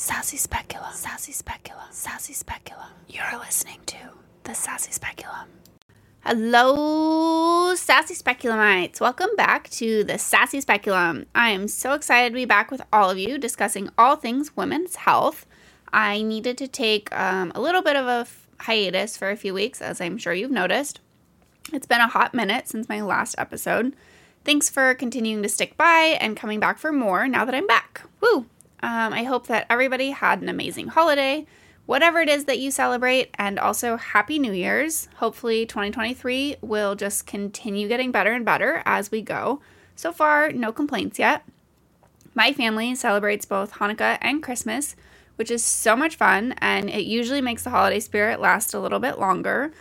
Sassy Speculum, Sassy Speculum, Sassy Speculum. You're listening to the Sassy Speculum. Hello, Sassy Speculamites. Welcome back to the Sassy Speculum. I am so excited to be back with all of you discussing all things women's health. I needed to take um, a little bit of a hiatus for a few weeks, as I'm sure you've noticed. It's been a hot minute since my last episode. Thanks for continuing to stick by and coming back for more now that I'm back. Woo! Um, I hope that everybody had an amazing holiday, whatever it is that you celebrate, and also Happy New Year's. Hopefully, 2023 will just continue getting better and better as we go. So far, no complaints yet. My family celebrates both Hanukkah and Christmas, which is so much fun, and it usually makes the holiday spirit last a little bit longer.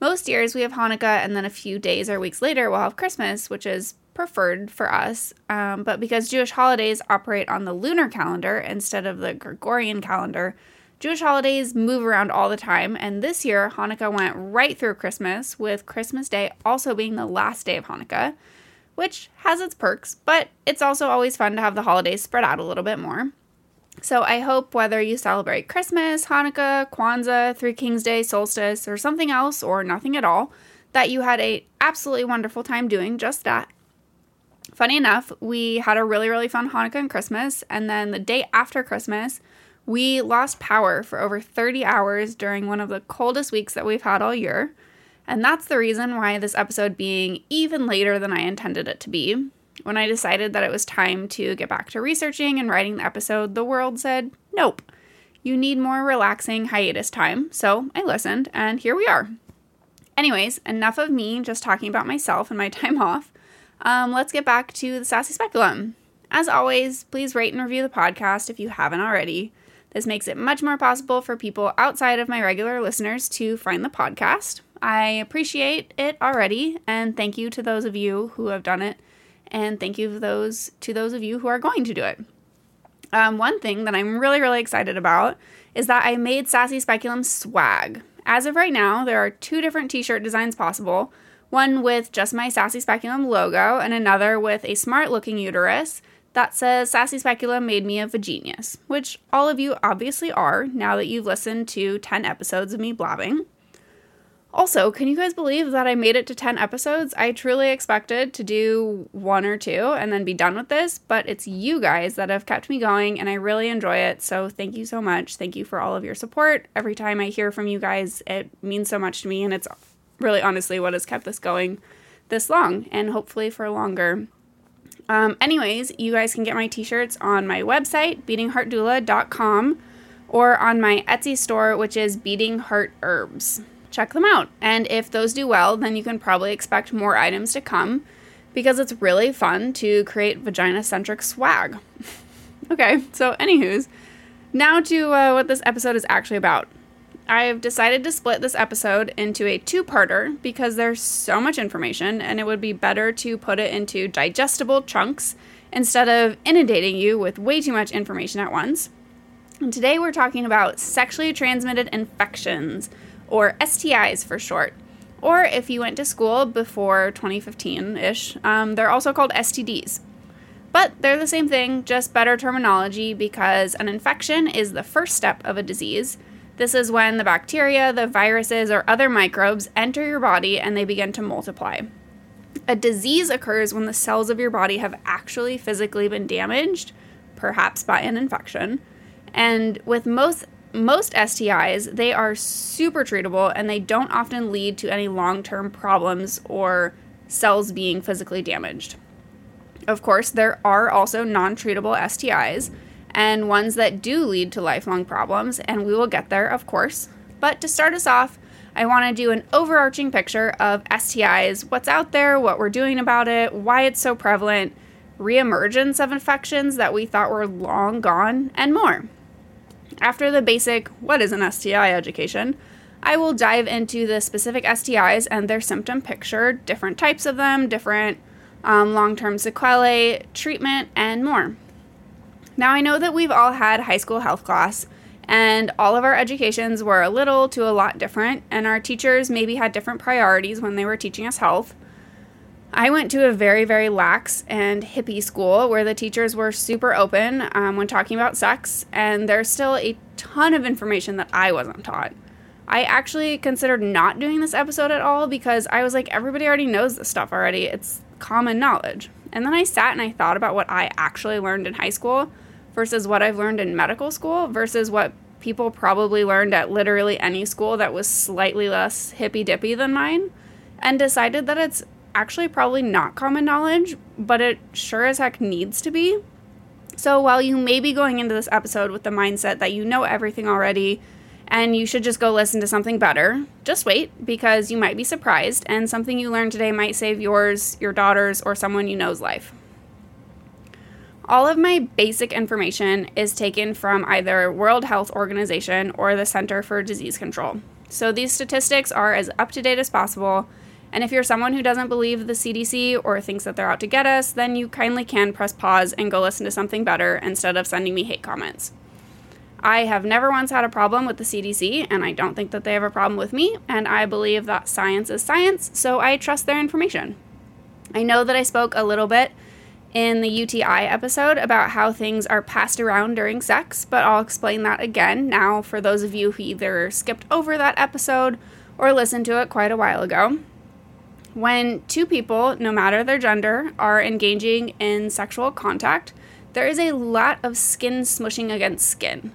Most years we have Hanukkah, and then a few days or weeks later we'll have Christmas, which is preferred for us. Um, but because Jewish holidays operate on the lunar calendar instead of the Gregorian calendar, Jewish holidays move around all the time. And this year, Hanukkah went right through Christmas, with Christmas Day also being the last day of Hanukkah, which has its perks, but it's also always fun to have the holidays spread out a little bit more. So I hope whether you celebrate Christmas, Hanukkah, Kwanzaa, Three Kings Day, Solstice, or something else, or nothing at all, that you had a absolutely wonderful time doing just that funny enough, we had a really, really fun Hanukkah and Christmas. And then the day after Christmas, we lost power for over 30 hours during one of the coldest weeks that we've had all year. And that's the reason why this episode being even later than I intended it to be. When I decided that it was time to get back to researching and writing the episode, the world said, nope, you need more relaxing hiatus time. So I listened, and here we are. Anyways, enough of me just talking about myself and my time off um, let's get back to the Sassy Speculum. As always, please rate and review the podcast if you haven't already. This makes it much more possible for people outside of my regular listeners to find the podcast. I appreciate it already, and thank you to those of you who have done it, and thank you to those to those of you who are going to do it. Um, one thing that I'm really, really excited about is that I made Sassy Speculum swag. As of right now, there are two different t shirt designs possible one with just my Sassy Speculum logo, and another with a smart looking uterus that says Sassy Speculum made me a genius, which all of you obviously are now that you've listened to 10 episodes of me blabbing. Also, can you guys believe that I made it to 10 episodes? I truly expected to do one or two and then be done with this, but it's you guys that have kept me going and I really enjoy it. So, thank you so much. Thank you for all of your support. Every time I hear from you guys, it means so much to me and it's really honestly what has kept this going this long and hopefully for longer. Um, anyways, you guys can get my t shirts on my website, beatingheartdoula.com, or on my Etsy store, which is Beating Heart Herbs. Check them out. And if those do well, then you can probably expect more items to come because it's really fun to create vagina centric swag. okay, so, anywho's, now to uh, what this episode is actually about. I've decided to split this episode into a two parter because there's so much information and it would be better to put it into digestible chunks instead of inundating you with way too much information at once. And today we're talking about sexually transmitted infections, or STIs for short. Or if you went to school before 2015 ish, um, they're also called STDs. But they're the same thing, just better terminology because an infection is the first step of a disease this is when the bacteria, the viruses, or other microbes enter your body and they begin to multiply. A disease occurs when the cells of your body have actually physically been damaged, perhaps by an infection. And with most most STIs, they are super treatable and they don't often lead to any long-term problems or cells being physically damaged. Of course, there are also non-treatable STIs, and ones that do lead to lifelong problems, and we will get there, of course. But to start us off, I want to do an overarching picture of STIs, what's out there, what we're doing about it, why it's so prevalent, reemergence of infections that we thought were long gone, and more. After the basic what is an STI education, I will dive into the specific STIs and their symptom picture, different types of them, different um, long term sequelae, treatment, and more. Now, I know that we've all had high school health class, and all of our educations were a little to a lot different, and our teachers maybe had different priorities when they were teaching us health. I went to a very, very lax and hippie school where the teachers were super open um, when talking about sex, and there's still a ton of information that I wasn't taught. I actually considered not doing this episode at all because I was like, everybody already knows this stuff already. It's common knowledge. And then I sat and I thought about what I actually learned in high school versus what I've learned in medical school versus what people probably learned at literally any school that was slightly less hippy dippy than mine, and decided that it's actually probably not common knowledge, but it sure as heck needs to be. So while you may be going into this episode with the mindset that you know everything already and you should just go listen to something better, just wait because you might be surprised and something you learned today might save yours, your daughter's, or someone you know's life. All of my basic information is taken from either World Health Organization or the Center for Disease Control. So these statistics are as up to date as possible and if you're someone who doesn't believe the CDC or thinks that they're out to get us, then you kindly can press pause and go listen to something better instead of sending me hate comments. I have never once had a problem with the CDC, and I don't think that they have a problem with me, and I believe that science is science, so I trust their information. I know that I spoke a little bit in the UTI episode about how things are passed around during sex, but I'll explain that again now for those of you who either skipped over that episode or listened to it quite a while ago. When two people, no matter their gender, are engaging in sexual contact, there is a lot of skin smushing against skin.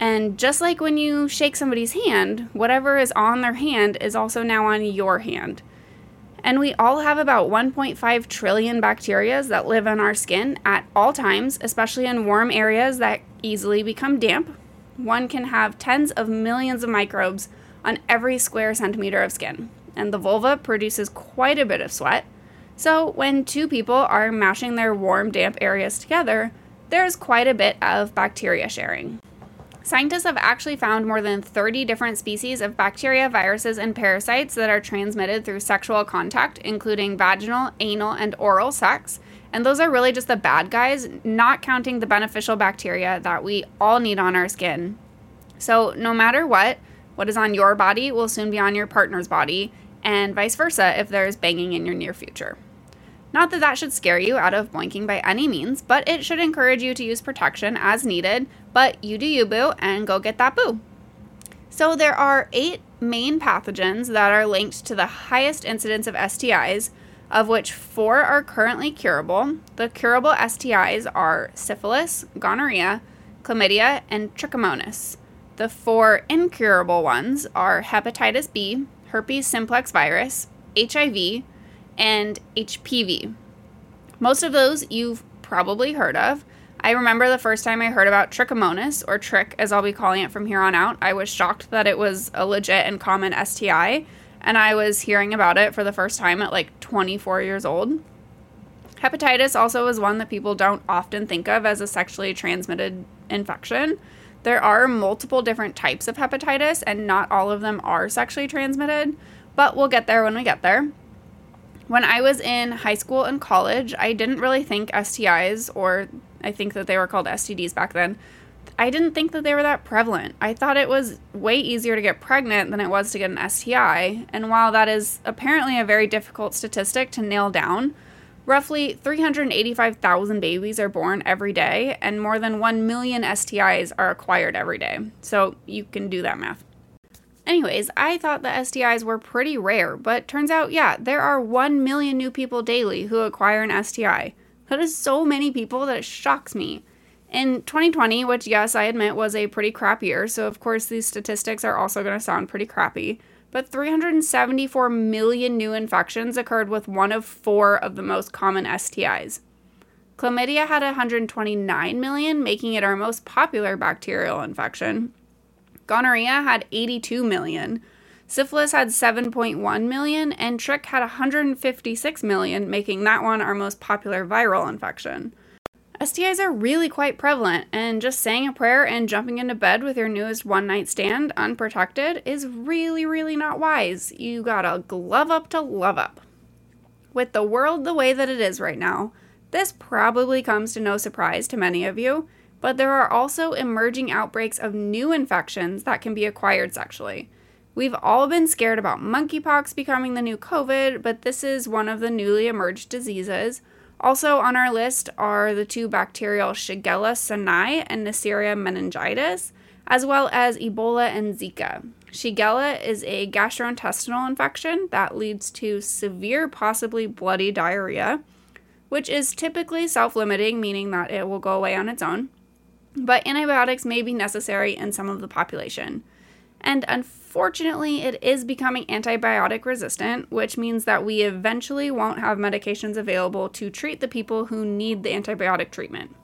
And just like when you shake somebody's hand, whatever is on their hand is also now on your hand. And we all have about 1.5 trillion bacteria that live on our skin at all times, especially in warm areas that easily become damp. One can have tens of millions of microbes on every square centimeter of skin and the vulva produces quite a bit of sweat. So, when two people are mashing their warm, damp areas together, there's quite a bit of bacteria sharing. Scientists have actually found more than 30 different species of bacteria, viruses, and parasites that are transmitted through sexual contact, including vaginal, anal, and oral sex. And those are really just the bad guys, not counting the beneficial bacteria that we all need on our skin. So, no matter what, what is on your body will soon be on your partner's body, and vice versa if there is banging in your near future. Not that that should scare you out of boinking by any means, but it should encourage you to use protection as needed. But you do you, boo, and go get that boo. So, there are eight main pathogens that are linked to the highest incidence of STIs, of which four are currently curable. The curable STIs are syphilis, gonorrhea, chlamydia, and trichomonas. The four incurable ones are hepatitis B, herpes simplex virus, HIV, and HPV. Most of those you've probably heard of. I remember the first time I heard about trichomonas, or trich as I'll be calling it from here on out, I was shocked that it was a legit and common STI, and I was hearing about it for the first time at like 24 years old. Hepatitis also is one that people don't often think of as a sexually transmitted infection. There are multiple different types of hepatitis, and not all of them are sexually transmitted, but we'll get there when we get there. When I was in high school and college, I didn't really think STIs, or I think that they were called STDs back then, I didn't think that they were that prevalent. I thought it was way easier to get pregnant than it was to get an STI, and while that is apparently a very difficult statistic to nail down, Roughly 385,000 babies are born every day, and more than 1 million STIs are acquired every day. So you can do that math. Anyways, I thought the STIs were pretty rare, but turns out, yeah, there are 1 million new people daily who acquire an STI. That is so many people that it shocks me. In 2020, which, yes, I admit was a pretty crap year, so of course these statistics are also going to sound pretty crappy but 374 million new infections occurred with one of four of the most common STIs. Chlamydia had 129 million, making it our most popular bacterial infection. Gonorrhea had 82 million. Syphilis had 7.1 million, and Trich had 156 million, making that one our most popular viral infection. STIs are really quite prevalent, and just saying a prayer and jumping into bed with your newest one night stand unprotected is really, really not wise. You gotta glove up to love up. With the world the way that it is right now, this probably comes to no surprise to many of you, but there are also emerging outbreaks of new infections that can be acquired sexually. We've all been scared about monkeypox becoming the new COVID, but this is one of the newly emerged diseases. Also on our list are the two bacterial Shigella sonnei and Neisseria meningitis, as well as Ebola and Zika. Shigella is a gastrointestinal infection that leads to severe, possibly bloody diarrhea, which is typically self limiting, meaning that it will go away on its own. But antibiotics may be necessary in some of the population. And unfortunately, it is becoming antibiotic resistant, which means that we eventually won't have medications available to treat the people who need the antibiotic treatment.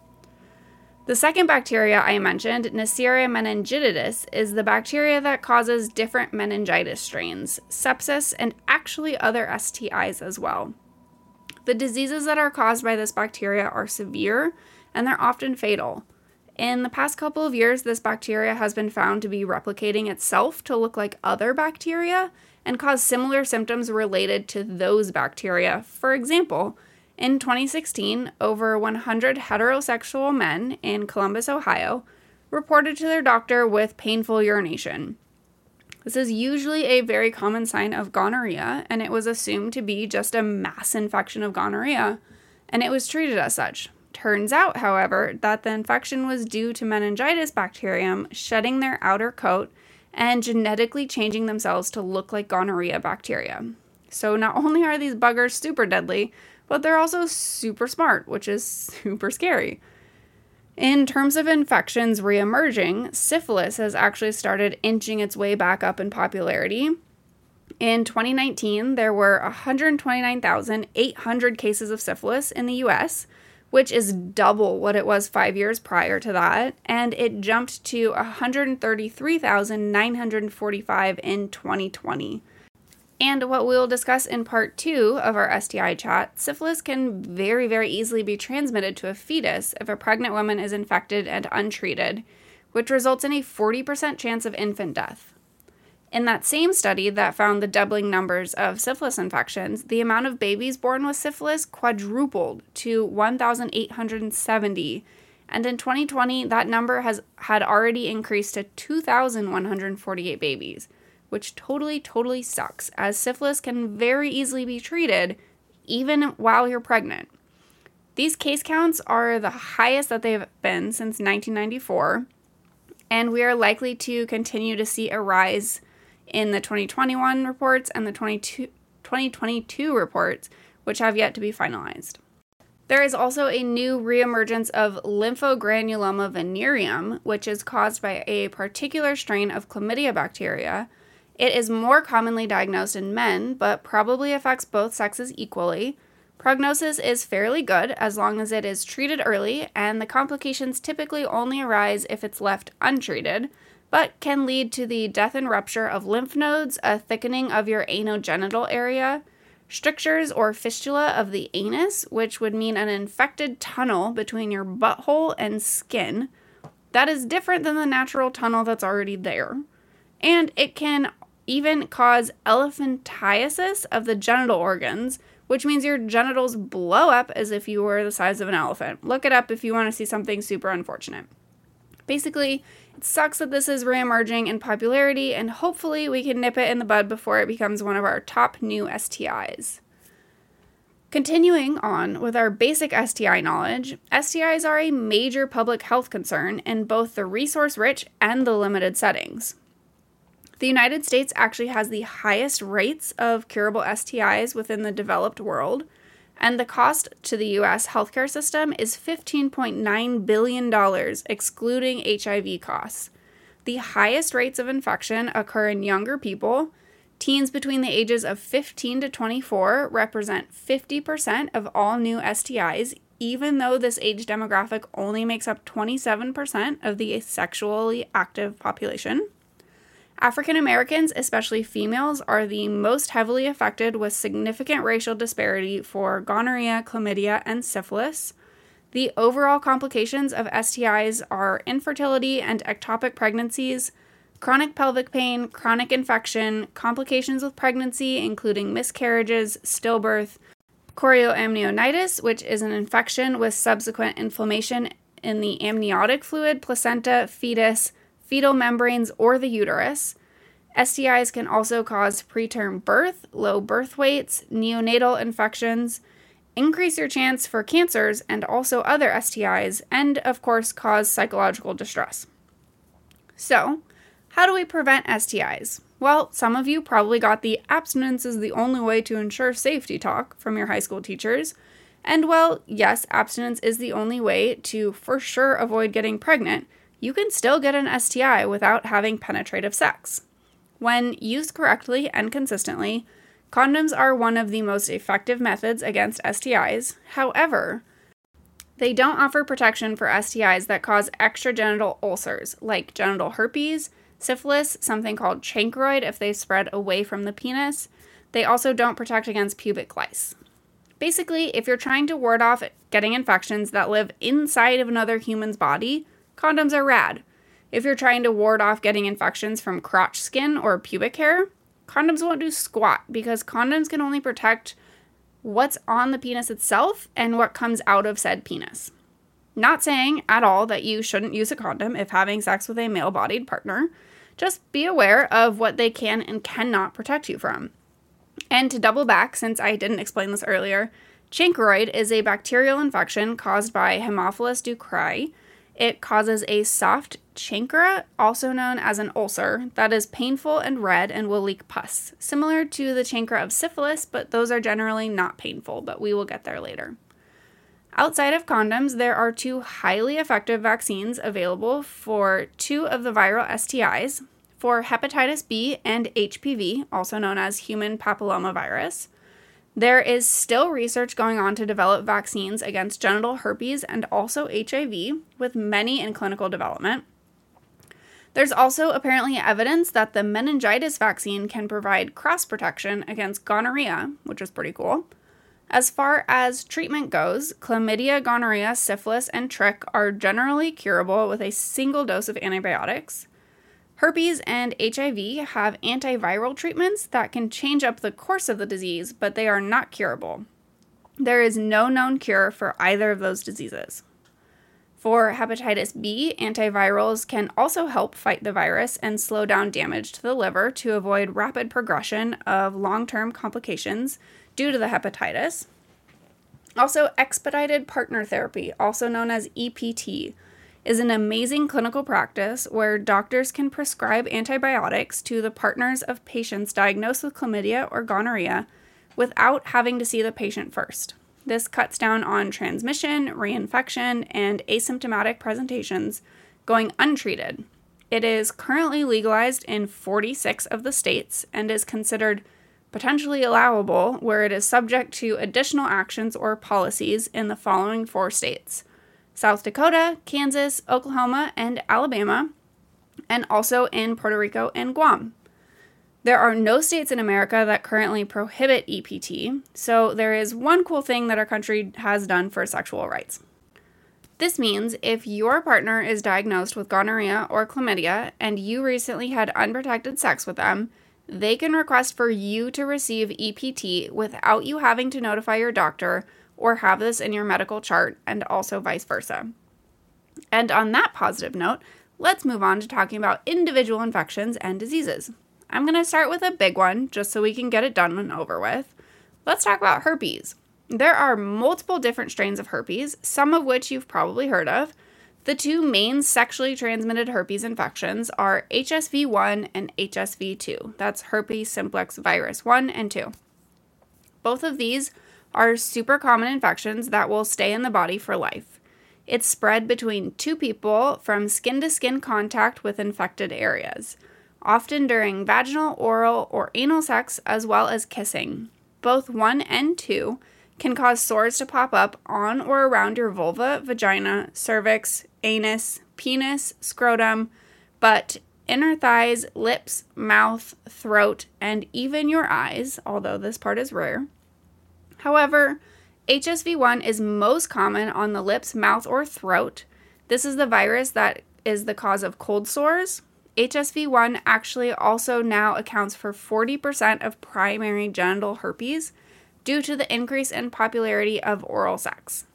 The second bacteria I mentioned, Neisseria meningitidis, is the bacteria that causes different meningitis strains, sepsis, and actually other STIs as well. The diseases that are caused by this bacteria are severe and they're often fatal. In the past couple of years, this bacteria has been found to be replicating itself to look like other bacteria and cause similar symptoms related to those bacteria. For example, in 2016, over 100 heterosexual men in Columbus, Ohio, reported to their doctor with painful urination. This is usually a very common sign of gonorrhea, and it was assumed to be just a mass infection of gonorrhea, and it was treated as such. Turns out, however, that the infection was due to meningitis bacterium shedding their outer coat and genetically changing themselves to look like gonorrhea bacteria. So, not only are these buggers super deadly, but they're also super smart, which is super scary. In terms of infections reemerging, syphilis has actually started inching its way back up in popularity. In 2019, there were 129,800 cases of syphilis in the US, which is double what it was five years prior to that, and it jumped to 133,945 in 2020. And what we'll discuss in part two of our STI chat, syphilis can very, very easily be transmitted to a fetus if a pregnant woman is infected and untreated, which results in a 40% chance of infant death. In that same study that found the doubling numbers of syphilis infections, the amount of babies born with syphilis quadrupled to 1,870. And in 2020, that number has had already increased to 2,148 babies, which totally, totally sucks, as syphilis can very easily be treated even while you're pregnant. These case counts are the highest that they've been since 1994, and we are likely to continue to see a rise in the 2021 reports and the 2022 reports, which have yet to be finalized. There is also a new reemergence of lymphogranuloma venereum, which is caused by a particular strain of chlamydia bacteria. It is more commonly diagnosed in men, but probably affects both sexes equally. Prognosis is fairly good as long as it is treated early, and the complications typically only arise if it's left untreated, but can lead to the death and rupture of lymph nodes, a thickening of your anogenital area, strictures or fistula of the anus, which would mean an infected tunnel between your butthole and skin. That is different than the natural tunnel that's already there. And it can even cause elephantiasis of the genital organs, which means your genitals blow up as if you were the size of an elephant. Look it up if you want to see something super unfortunate. Basically, it sucks that this is reemerging in popularity, and hopefully, we can nip it in the bud before it becomes one of our top new STIs. Continuing on with our basic STI knowledge, STIs are a major public health concern in both the resource rich and the limited settings. The United States actually has the highest rates of curable STIs within the developed world, and the cost to the US healthcare system is $15.9 billion, excluding HIV costs. The highest rates of infection occur in younger people. Teens between the ages of 15 to 24 represent 50% of all new STIs, even though this age demographic only makes up 27% of the sexually active population. African Americans, especially females, are the most heavily affected with significant racial disparity for gonorrhea, chlamydia, and syphilis. The overall complications of STIs are infertility and ectopic pregnancies, chronic pelvic pain, chronic infection, complications with pregnancy, including miscarriages, stillbirth, chorioamnionitis, which is an infection with subsequent inflammation in the amniotic fluid, placenta, fetus, fetal membranes, or the uterus, STIs can also cause preterm birth, low birth weights, neonatal infections, increase your chance for cancers and also other STIs, and of course, cause psychological distress. So, how do we prevent STIs? Well, some of you probably got the abstinence is the only way to ensure safety talk from your high school teachers. And well, yes, abstinence is the only way to for sure avoid getting pregnant. You can still get an STI without having penetrative sex. When used correctly and consistently, condoms are one of the most effective methods against STIs. However, they don't offer protection for STIs that cause extragenital ulcers, like genital herpes, syphilis, something called chancroid if they spread away from the penis. They also don't protect against pubic lice. Basically, if you're trying to ward off getting infections that live inside of another human's body, condoms are rad. If you're trying to ward off getting infections from crotch skin or pubic hair, condoms won't do squat because condoms can only protect what's on the penis itself and what comes out of said penis. Not saying at all that you shouldn't use a condom if having sex with a male bodied partner. Just be aware of what they can and cannot protect you from. And to double back, since I didn't explain this earlier, chancroid is a bacterial infection caused by Haemophilus ducreyi, it causes a soft chancre, also known as an ulcer, that is painful and red and will leak pus, similar to the chancre of syphilis, but those are generally not painful, but we will get there later. Outside of condoms, there are two highly effective vaccines available for two of the viral STIs for hepatitis B and HPV, also known as human papillomavirus. There is still research going on to develop vaccines against genital herpes and also HIV, with many in clinical development. There's also apparently evidence that the meningitis vaccine can provide cross protection against gonorrhea, which is pretty cool. As far as treatment goes, chlamydia, gonorrhea, syphilis, and trich are generally curable with a single dose of antibiotics. Herpes and HIV have antiviral treatments that can change up the course of the disease, but they are not curable. There is no known cure for either of those diseases. For hepatitis B, antivirals can also help fight the virus and slow down damage to the liver to avoid rapid progression of long term complications due to the hepatitis. Also, expedited partner therapy, also known as EPT, is an amazing clinical practice where doctors can prescribe antibiotics to the partners of patients diagnosed with chlamydia or gonorrhea without having to see the patient first. This cuts down on transmission, reinfection, and asymptomatic presentations going untreated. It is currently legalized in 46 of the states and is considered potentially allowable where it is subject to additional actions or policies in the following four states South Dakota, Kansas, Oklahoma, and Alabama, and also in Puerto Rico and Guam. There are no states in America that currently prohibit EPT, so there is one cool thing that our country has done for sexual rights. This means if your partner is diagnosed with gonorrhea or chlamydia and you recently had unprotected sex with them, they can request for you to receive EPT without you having to notify your doctor or have this in your medical chart, and also vice versa. And on that positive note, let's move on to talking about individual infections and diseases. I'm going to start with a big one just so we can get it done and over with. Let's talk about herpes. There are multiple different strains of herpes, some of which you've probably heard of. The two main sexually transmitted herpes infections are HSV1 and HSV2. That's herpes simplex virus 1 and 2. Both of these are super common infections that will stay in the body for life. It's spread between two people from skin to skin contact with infected areas, often during vaginal, oral, or anal sex, as well as kissing. Both 1 and 2 can cause sores to pop up on or around your vulva, vagina, cervix, anus, penis, scrotum, butt, inner thighs, lips, mouth, throat, and even your eyes, although this part is rare. However, HSV1 is most common on the lips, mouth, or throat. This is the virus that is the cause of cold sores. HSV1 actually also now accounts for 40% of primary genital herpes due to the increase in popularity of oral sex.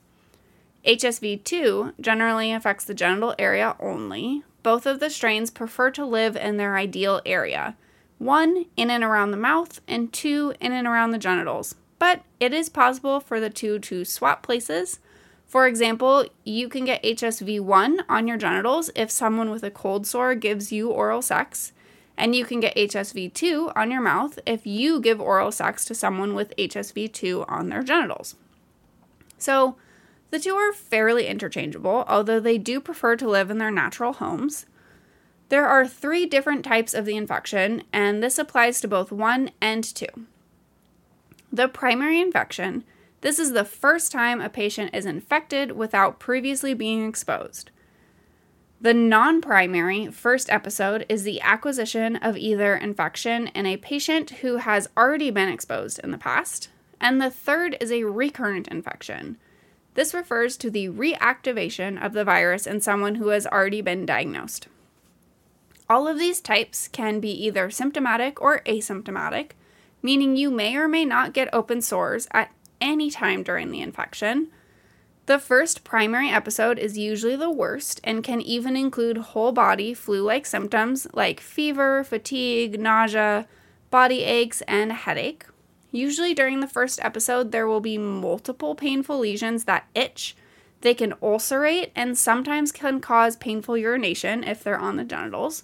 HSV2 generally affects the genital area only. Both of the strains prefer to live in their ideal area, one in and around the mouth, and two in and around the genitals. But it is possible for the two to swap places. For example, you can get HSV1 on your genitals if someone with a cold sore gives you oral sex, and you can get HSV2 on your mouth if you give oral sex to someone with HSV2 on their genitals. So, the two are fairly interchangeable, although they do prefer to live in their natural homes. There are three different types of the infection, and this applies to both 1 and 2. The primary infection this is the first time a patient is infected without previously being exposed. The non primary first episode is the acquisition of either infection in a patient who has already been exposed in the past, and the third is a recurrent infection. This refers to the reactivation of the virus in someone who has already been diagnosed. All of these types can be either symptomatic or asymptomatic, meaning you may or may not get open sores at any time during the infection. The first primary episode is usually the worst and can even include whole body flu like symptoms like fever, fatigue, nausea, body aches, and headache. Usually during the first episode, there will be multiple painful lesions that itch. They can ulcerate and sometimes can cause painful urination if they're on the genitals.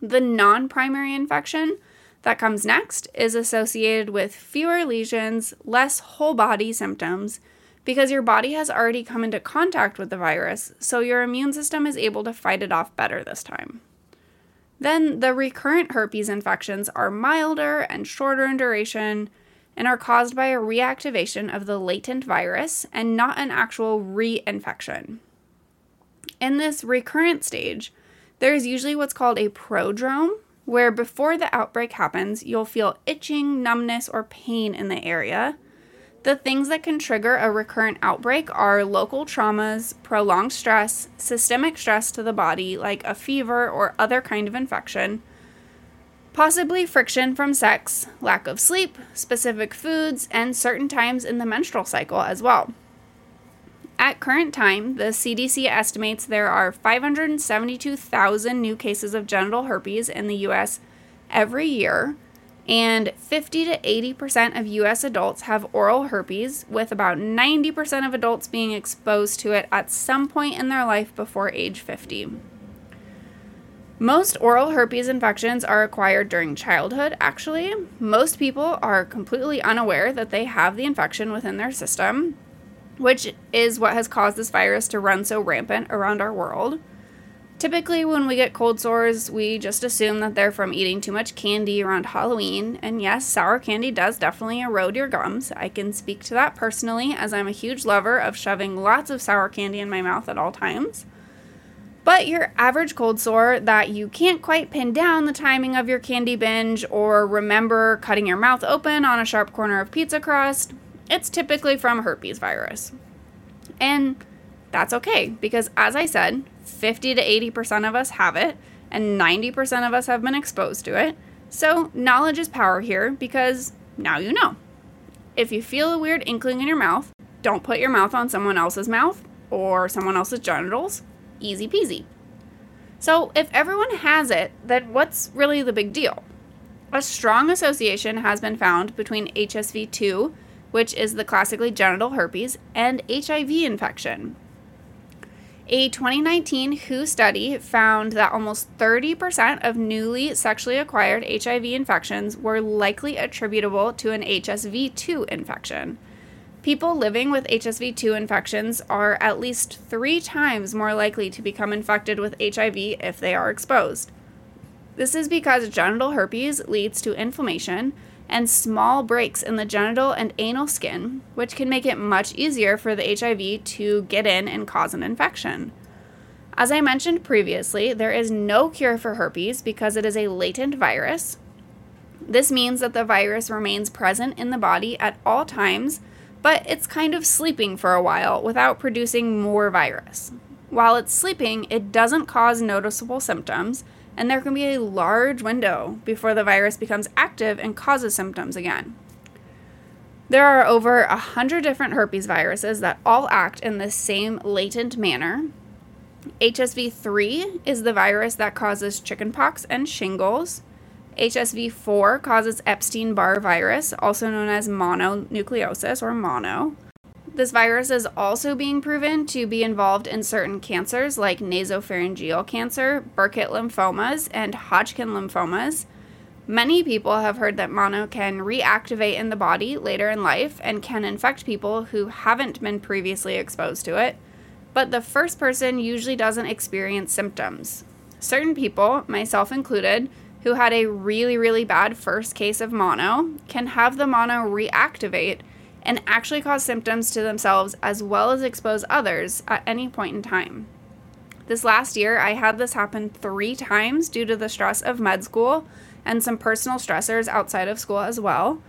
The non primary infection that comes next is associated with fewer lesions, less whole body symptoms, because your body has already come into contact with the virus, so your immune system is able to fight it off better this time. Then the recurrent herpes infections are milder and shorter in duration and are caused by a reactivation of the latent virus and not an actual reinfection. In this recurrent stage, there is usually what's called a prodrome, where before the outbreak happens, you'll feel itching, numbness, or pain in the area the things that can trigger a recurrent outbreak are local traumas, prolonged stress, systemic stress to the body, like a fever or other kind of infection, possibly friction from sex, lack of sleep, specific foods, and certain times in the menstrual cycle as well. At current time, the CDC estimates there are 572,000 new cases of genital herpes in the US every year and 50 to 80% of US adults have oral herpes, with about 90% of adults being exposed to it at some point in their life before age 50. Most oral herpes infections are acquired during childhood, actually. Most people are completely unaware that they have the infection within their system, which is what has caused this virus to run so rampant around our world. Typically, when we get cold sores, we just assume that they're from eating too much candy around Halloween. And yes, sour candy does definitely erode your gums. I can speak to that personally, as I'm a huge lover of shoving lots of sour candy in my mouth at all times. But your average cold sore that you can't quite pin down the timing of your candy binge or remember cutting your mouth open on a sharp corner of pizza crust, it's typically from herpes virus. And that's okay because, as I said, 50 to 80% of us have it, and 90% of us have been exposed to it. So, knowledge is power here because now you know. If you feel a weird inkling in your mouth, don't put your mouth on someone else's mouth or someone else's genitals. Easy peasy. So, if everyone has it, then what's really the big deal? A strong association has been found between HSV2, which is the classically genital herpes, and HIV infection, a 2019 WHO study found that almost 30% of newly sexually acquired HIV infections were likely attributable to an HSV2 infection. People living with HSV2 infections are at least three times more likely to become infected with HIV if they are exposed. This is because genital herpes leads to inflammation and small breaks in the genital and anal skin, which can make it much easier for the HIV to get in and cause an infection. As I mentioned previously, there is no cure for herpes because it is a latent virus. This means that the virus remains present in the body at all times, but it's kind of sleeping for a while without producing more virus. While it's sleeping, it doesn't cause noticeable symptoms and there can be a large window before the virus becomes active and causes symptoms again. There are over 100 different herpes viruses that all act in the same latent manner. HSV 3 is the virus that causes chickenpox and shingles. HSV4 causes Epstein Barr virus, also known as mononucleosis or mono. This virus is also being proven to be involved in certain cancers like nasopharyngeal cancer, Burkitt lymphomas, and Hodgkin lymphomas. Many people have heard that mono can reactivate in the body later in life and can infect people who haven't been previously exposed to it, but the first person usually doesn't experience symptoms. Certain people, myself included, who had a really, really bad first case of mono can have the mono reactivate and actually cause symptoms to themselves as well as expose others at any point in time. This last year, I had this happen three times due to the stress of med school and some personal stressors outside of school as well.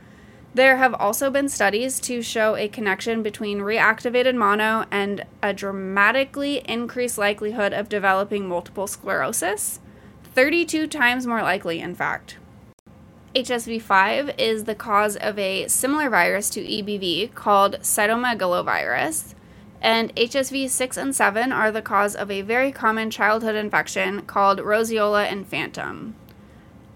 There have also been studies to show a connection between reactivated mono and a dramatically increased likelihood of developing multiple sclerosis. 32 times more likely, in fact. HSV5 is the cause of a similar virus to EBV called cytomegalovirus, and HSV 6 and 7 are the cause of a very common childhood infection called roseola infantum.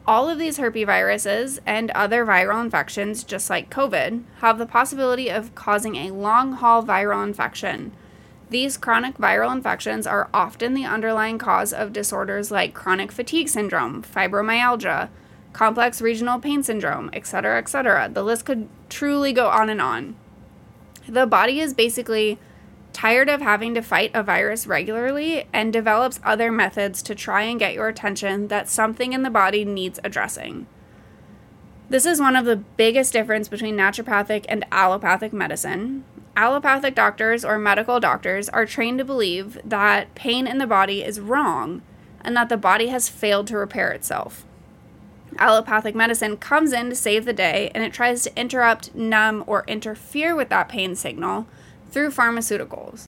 All of these herpesviruses and other viral infections, just like COVID, have the possibility of causing a long haul viral infection these chronic viral infections are often the underlying cause of disorders like chronic fatigue syndrome, fibromyalgia, complex regional pain syndrome, etc., etc. The list could truly go on and on. The body is basically tired of having to fight a virus regularly and develops other methods to try and get your attention that something in the body needs addressing. This is one of the biggest difference between naturopathic and allopathic medicine allopathic doctors or medical doctors are trained to believe that pain in the body is wrong and that the body has failed to repair itself. Allopathic medicine comes in to save the day and it tries to interrupt, numb, or interfere with that pain signal through pharmaceuticals.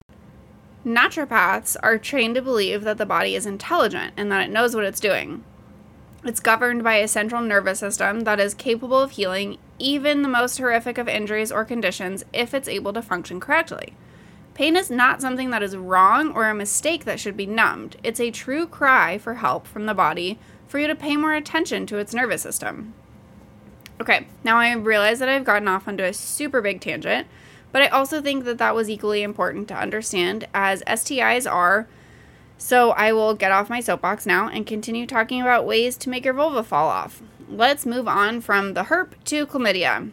Naturopaths are trained to believe that the body is intelligent and that it knows what it's doing. It's governed by a central nervous system that is capable of healing even the most horrific of injuries or conditions if it's able to function correctly. Pain is not something that is wrong or a mistake that should be numbed. It's a true cry for help from the body for you to pay more attention to its nervous system. Okay, now I realize that I've gotten off onto a super big tangent, but I also think that that was equally important to understand as STIs are so I will get off my soapbox now and continue talking about ways to make your vulva fall off. Let's move on from the herp to chlamydia.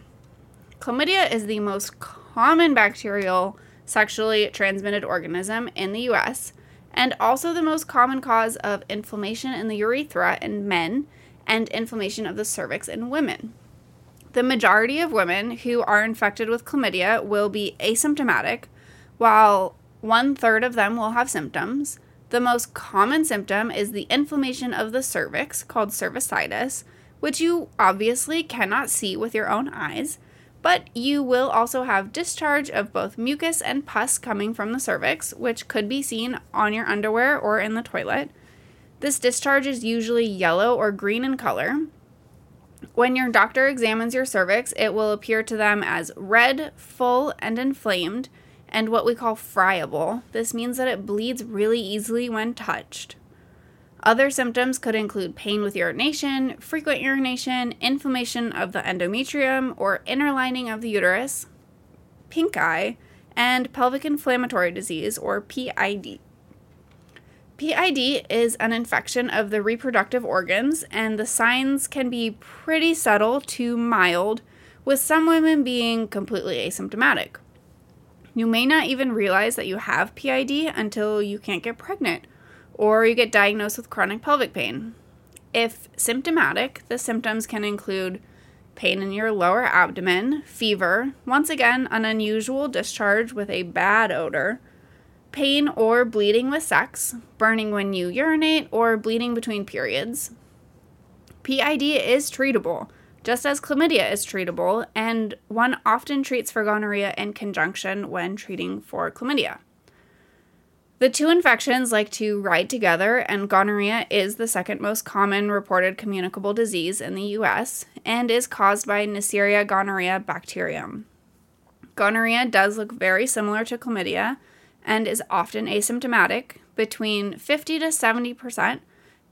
Chlamydia is the most common bacterial sexually transmitted organism in the US and also the most common cause of inflammation in the urethra in men and inflammation of the cervix in women. The majority of women who are infected with chlamydia will be asymptomatic, while one third of them will have symptoms. The most common symptom is the inflammation of the cervix, called cervicitis, which you obviously cannot see with your own eyes, but you will also have discharge of both mucus and pus coming from the cervix, which could be seen on your underwear or in the toilet. This discharge is usually yellow or green in color. When your doctor examines your cervix, it will appear to them as red, full, and inflamed and what we call friable. This means that it bleeds really easily when touched. Other symptoms could include pain with urination, frequent urination, inflammation of the endometrium or inner lining of the uterus, pink eye, and pelvic inflammatory disease or PID. PID is an infection of the reproductive organs, and the signs can be pretty subtle to mild, with some women being completely asymptomatic. You may not even realize that you have PID until you can't get pregnant or you get diagnosed with chronic pelvic pain. If symptomatic, the symptoms can include pain in your lower abdomen, fever, once again, an unusual discharge with a bad odor, pain or bleeding with sex, burning when you urinate, or bleeding between periods. PID is treatable just as chlamydia is treatable, and one often treats for gonorrhea in conjunction when treating for chlamydia. The two infections like to ride together, and gonorrhea is the second most common reported communicable disease in the US and is caused by Neisseria gonorrhea bacterium. Gonorrhea does look very similar to chlamydia and is often asymptomatic, between 50 to 70%,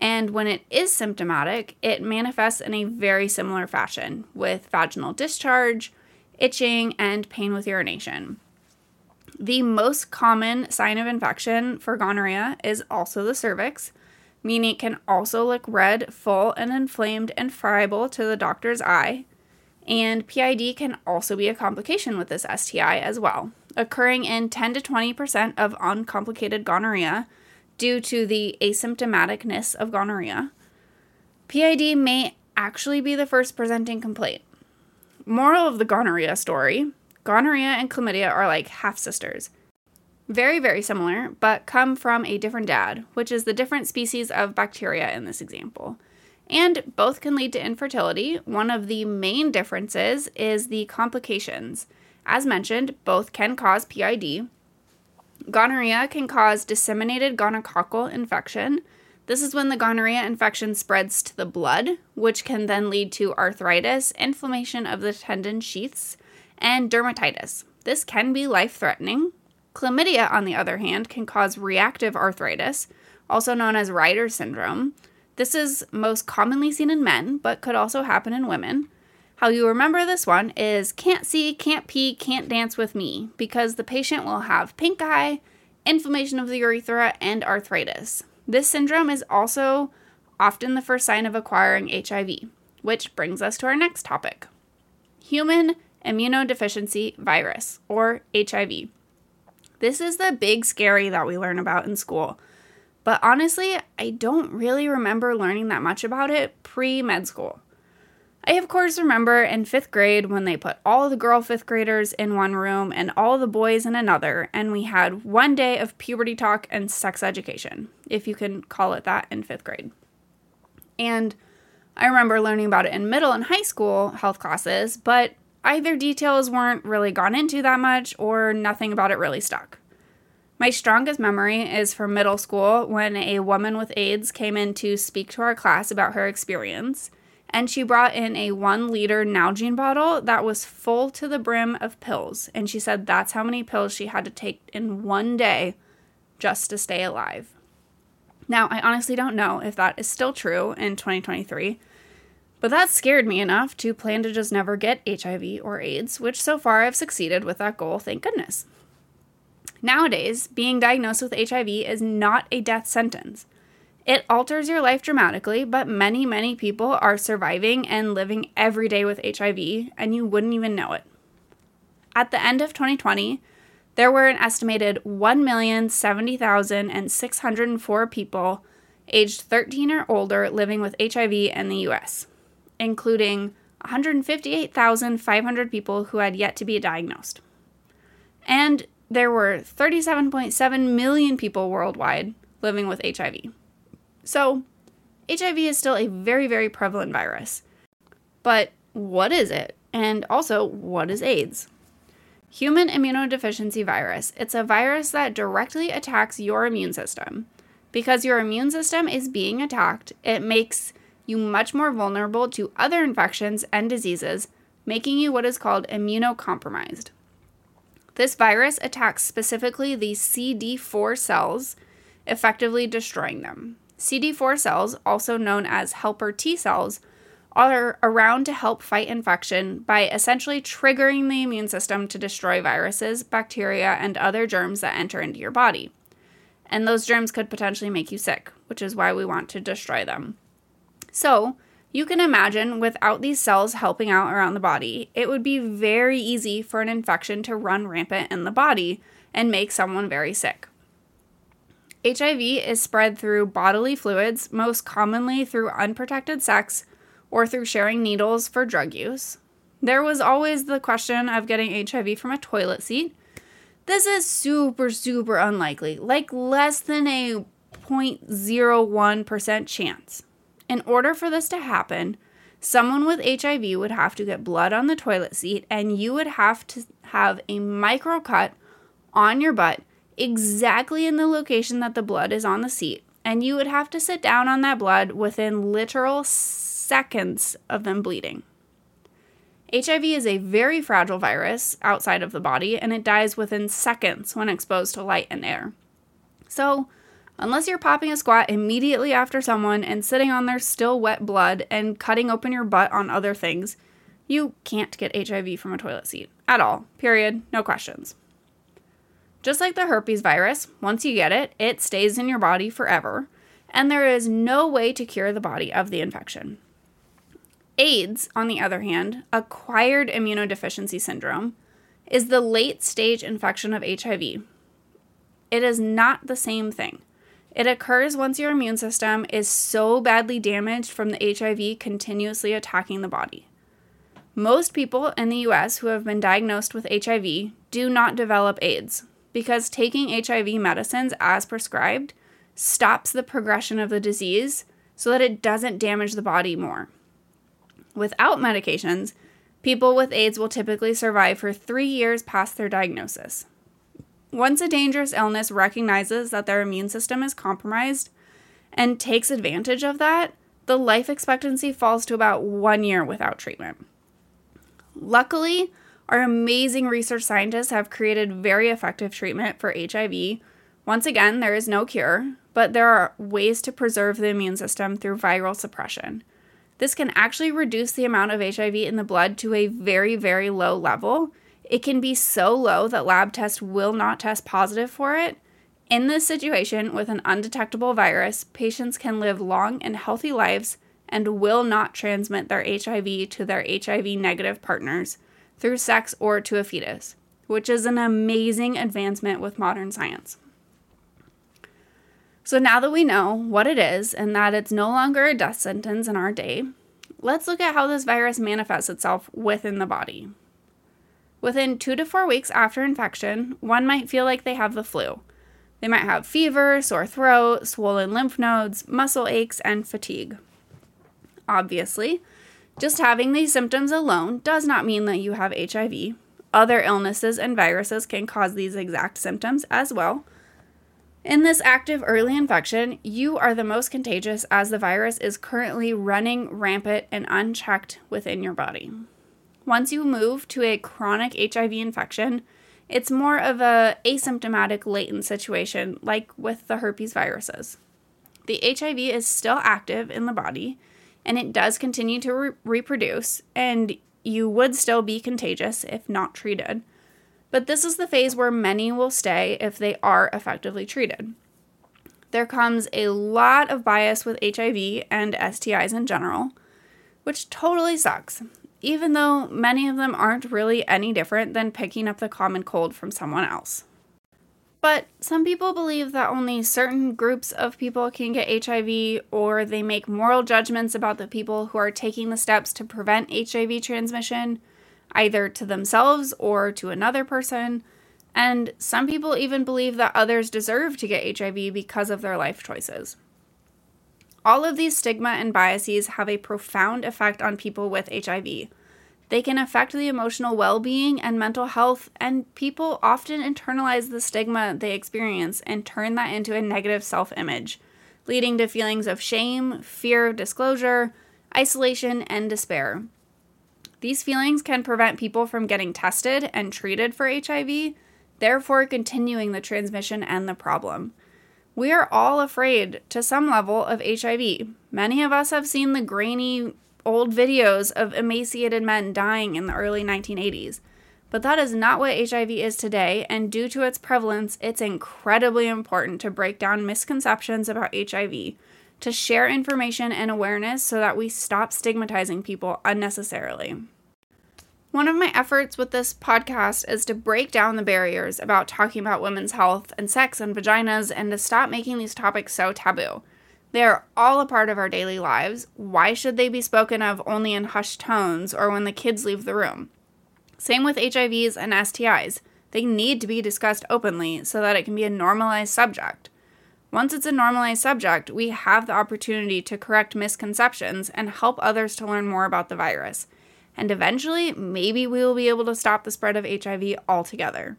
And when it is symptomatic, it manifests in a very similar fashion with vaginal discharge, itching, and pain with urination. The most common sign of infection for gonorrhea is also the cervix, meaning it can also look red, full, and inflamed and friable to the doctor's eye. And PID can also be a complication with this STI as well, occurring in 10 to 20% of uncomplicated gonorrhea due to the asymptomaticness of gonorrhea. PID may actually be the first presenting complaint. Moral of the gonorrhea story gonorrhea and chlamydia are like half sisters. Very, very similar, but come from a different dad, which is the different species of bacteria in this example. And both can lead to infertility. One of the main differences is the complications. As mentioned, both can cause PID. Gonorrhea can cause disseminated gonococcal infection. This is when the gonorrhea infection spreads to the blood, which can then lead to arthritis, inflammation of the tendon sheaths, and dermatitis. This can be life threatening. Chlamydia, on the other hand, can cause reactive arthritis, also known as Reiter syndrome. This is most commonly seen in men, but could also happen in women. How you remember this one is can't see, can't pee, can't dance with me, because the patient will have pink eye, inflammation of the urethra, and arthritis. This syndrome is also often the first sign of acquiring HIV, which brings us to our next topic human immunodeficiency virus, or HIV. This is the big scary that we learn about in school. But honestly, I don't really remember learning that much about it pre med school. I, of course, remember in fifth grade when they put all the girl fifth graders in one room and all the boys in another, and we had one day of puberty talk and sex education, if you can call it that, in fifth grade. And I remember learning about it in middle and high school health classes, but either details weren't really gone into that much or nothing about it really stuck. My strongest memory is from middle school when a woman with AIDS came in to speak to our class about her experience, and she brought in a one liter Nalgene bottle that was full to the brim of pills. And she said that's how many pills she had to take in one day just to stay alive. Now, I honestly don't know if that is still true in 2023, but that scared me enough to plan to just never get HIV or AIDS, which so far I've succeeded with that goal, thank goodness. Nowadays, being diagnosed with HIV is not a death sentence. It alters your life dramatically, but many, many people are surviving and living every day with HIV, and you wouldn't even know it. At the end of 2020, there were an estimated 1,070,604 people aged 13 or older living with HIV in the US including 158,500 people who had yet to be diagnosed. And there were 37.7 million people worldwide living with HIV. So, HIV is still a very, very prevalent virus. But what is it? And also, what is AIDS? Human immunodeficiency virus. It's a virus that directly attacks your immune system. Because your immune system is being attacked, it makes you much more vulnerable to other infections and diseases, making you what is called immunocompromised. This virus attacks specifically the CD4 cells, effectively destroying them. CD4 cells, also known as helper T cells, are around to help fight infection by essentially triggering the immune system to destroy viruses, bacteria, and other germs that enter into your body. And those germs could potentially make you sick, which is why we want to destroy them. So, you can imagine without these cells helping out around the body, it would be very easy for an infection to run rampant in the body and make someone very sick. HIV is spread through bodily fluids, most commonly through unprotected sex or through sharing needles for drug use. There was always the question of getting HIV from a toilet seat. This is super, super unlikely, like less than a 0.01% chance. In order for this to happen, someone with HIV would have to get blood on the toilet seat, and you would have to have a micro cut on your butt exactly in the location that the blood is on the seat. And you would have to sit down on that blood within literal seconds of them bleeding. HIV is a very fragile virus outside of the body, and it dies within seconds when exposed to light and air. So, Unless you're popping a squat immediately after someone and sitting on their still wet blood and cutting open your butt on other things, you can't get HIV from a toilet seat at all. Period. No questions. Just like the herpes virus, once you get it, it stays in your body forever, and there is no way to cure the body of the infection. AIDS, on the other hand, acquired immunodeficiency syndrome, is the late stage infection of HIV. It is not the same thing. It occurs once your immune system is so badly damaged from the HIV continuously attacking the body. Most people in the US who have been diagnosed with HIV do not develop AIDS because taking HIV medicines as prescribed stops the progression of the disease so that it doesn't damage the body more. Without medications, people with AIDS will typically survive for three years past their diagnosis. Once a dangerous illness recognizes that their immune system is compromised and takes advantage of that, the life expectancy falls to about one year without treatment. Luckily, our amazing research scientists have created very effective treatment for HIV. Once again, there is no cure, but there are ways to preserve the immune system through viral suppression. This can actually reduce the amount of HIV in the blood to a very, very low level it can be so low that lab tests will not test positive for it. In this situation, with an undetectable virus, patients can live long and healthy lives and will not transmit their HIV to their HIV negative partners through sex or to a fetus, which is an amazing advancement with modern science. So, now that we know what it is and that it's no longer a death sentence in our day, let's look at how this virus manifests itself within the body. Within two to four weeks after infection, one might feel like they have the flu. They might have fever, sore throat, swollen lymph nodes, muscle aches, and fatigue. Obviously, just having these symptoms alone does not mean that you have HIV. Other illnesses and viruses can cause these exact symptoms as well. In this active early infection, you are the most contagious as the virus is currently running rampant and unchecked within your body. Once you move to a chronic HIV infection, it's more of a asymptomatic latent situation like with the herpes viruses. The HIV is still active in the body and it does continue to re- reproduce and you would still be contagious if not treated. But this is the phase where many will stay if they are effectively treated. There comes a lot of bias with HIV and STIs in general, which totally sucks even though many of them aren't really any different than picking up the common cold from someone else. But some people believe that only certain groups of people can get HIV, or they make moral judgments about the people who are taking the steps to prevent HIV transmission, either to themselves or to another person. And some people even believe that others deserve to get HIV because of their life choices. All of these stigma and biases have a profound effect on people with HIV. They can affect the emotional well being and mental health, and people often internalize the stigma they experience and turn that into a negative self image, leading to feelings of shame, fear of disclosure, isolation, and despair. These feelings can prevent people from getting tested and treated for HIV, therefore, continuing the transmission and the problem. We are all afraid to some level of HIV. Many of us have seen the grainy old videos of emaciated men dying in the early 1980s. But that is not what HIV is today, and due to its prevalence, it's incredibly important to break down misconceptions about HIV, to share information and awareness so that we stop stigmatizing people unnecessarily. One of my efforts with this podcast is to break down the barriers about talking about women's health and sex and vaginas and to stop making these topics so taboo. They are all a part of our daily lives. Why should they be spoken of only in hushed tones or when the kids leave the room? Same with HIVs and STIs. They need to be discussed openly so that it can be a normalized subject. Once it's a normalized subject, we have the opportunity to correct misconceptions and help others to learn more about the virus and eventually, maybe we will be able to stop the spread of HIV altogether.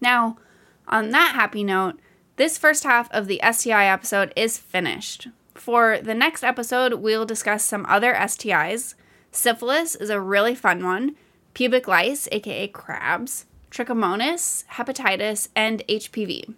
Now, on that happy note, this first half of the STI episode is finished. For the next episode, we'll discuss some other STIs. Syphilis is a really fun one, pubic lice, aka crabs, trichomonas, hepatitis, and HPV.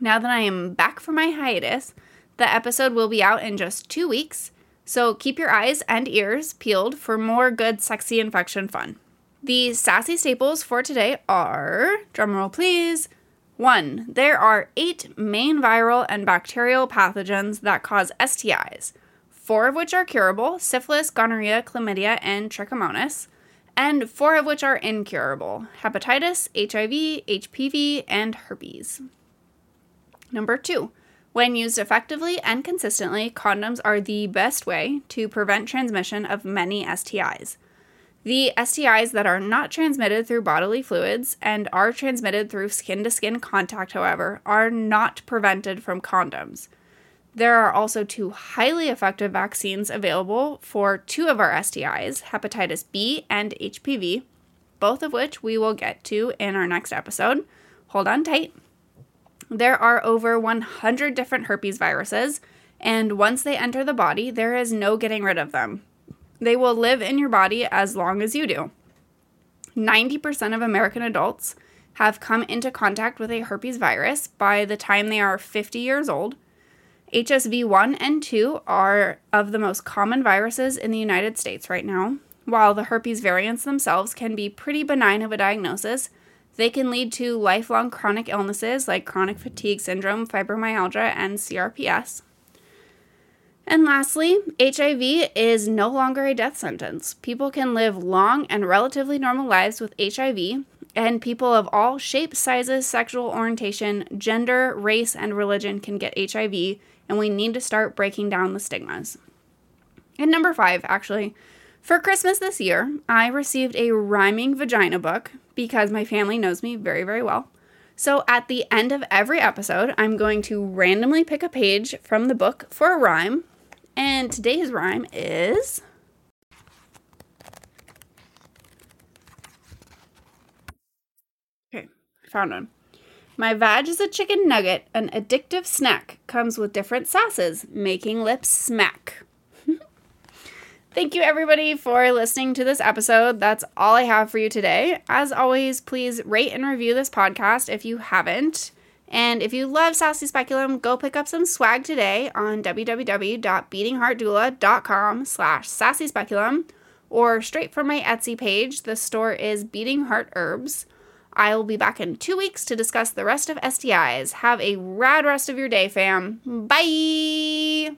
Now that I am back from my hiatus, the episode will be out in just two weeks, so keep your eyes and ears peeled for more good, sexy infection fun. The sassy staples for today are drumroll please. One, there are eight main viral and bacterial pathogens that cause STIs, four of which are curable syphilis, gonorrhea, chlamydia, and trichomonas, and four of which are incurable hepatitis, HIV, HPV, and herpes. Number two, when used effectively and consistently, condoms are the best way to prevent transmission of many STIs. The STIs that are not transmitted through bodily fluids and are transmitted through skin to skin contact, however, are not prevented from condoms. There are also two highly effective vaccines available for two of our STIs hepatitis B and HPV, both of which we will get to in our next episode. Hold on tight. There are over 100 different herpes viruses, and once they enter the body, there is no getting rid of them. They will live in your body as long as you do. 90% of American adults have come into contact with a herpes virus by the time they are 50 years old. HSV 1 and 2 are of the most common viruses in the United States right now. While the herpes variants themselves can be pretty benign of a diagnosis, they can lead to lifelong chronic illnesses like chronic fatigue syndrome, fibromyalgia, and CRPS. And lastly, HIV is no longer a death sentence. People can live long and relatively normal lives with HIV, and people of all shapes, sizes, sexual orientation, gender, race, and religion can get HIV, and we need to start breaking down the stigmas. And number five, actually, for Christmas this year, I received a rhyming vagina book because my family knows me very, very well. So at the end of every episode, I'm going to randomly pick a page from the book for a rhyme. And today's rhyme is. Okay, found one. My vag is a chicken nugget, an addictive snack. Comes with different sauces, making lips smack. Thank you, everybody, for listening to this episode. That's all I have for you today. As always, please rate and review this podcast if you haven't. And if you love Sassy Speculum, go pick up some swag today on www.beatingheartdoula.com slash sassy speculum or straight from my Etsy page. The store is Beating Heart Herbs. I will be back in two weeks to discuss the rest of STIs. Have a rad rest of your day, fam. Bye!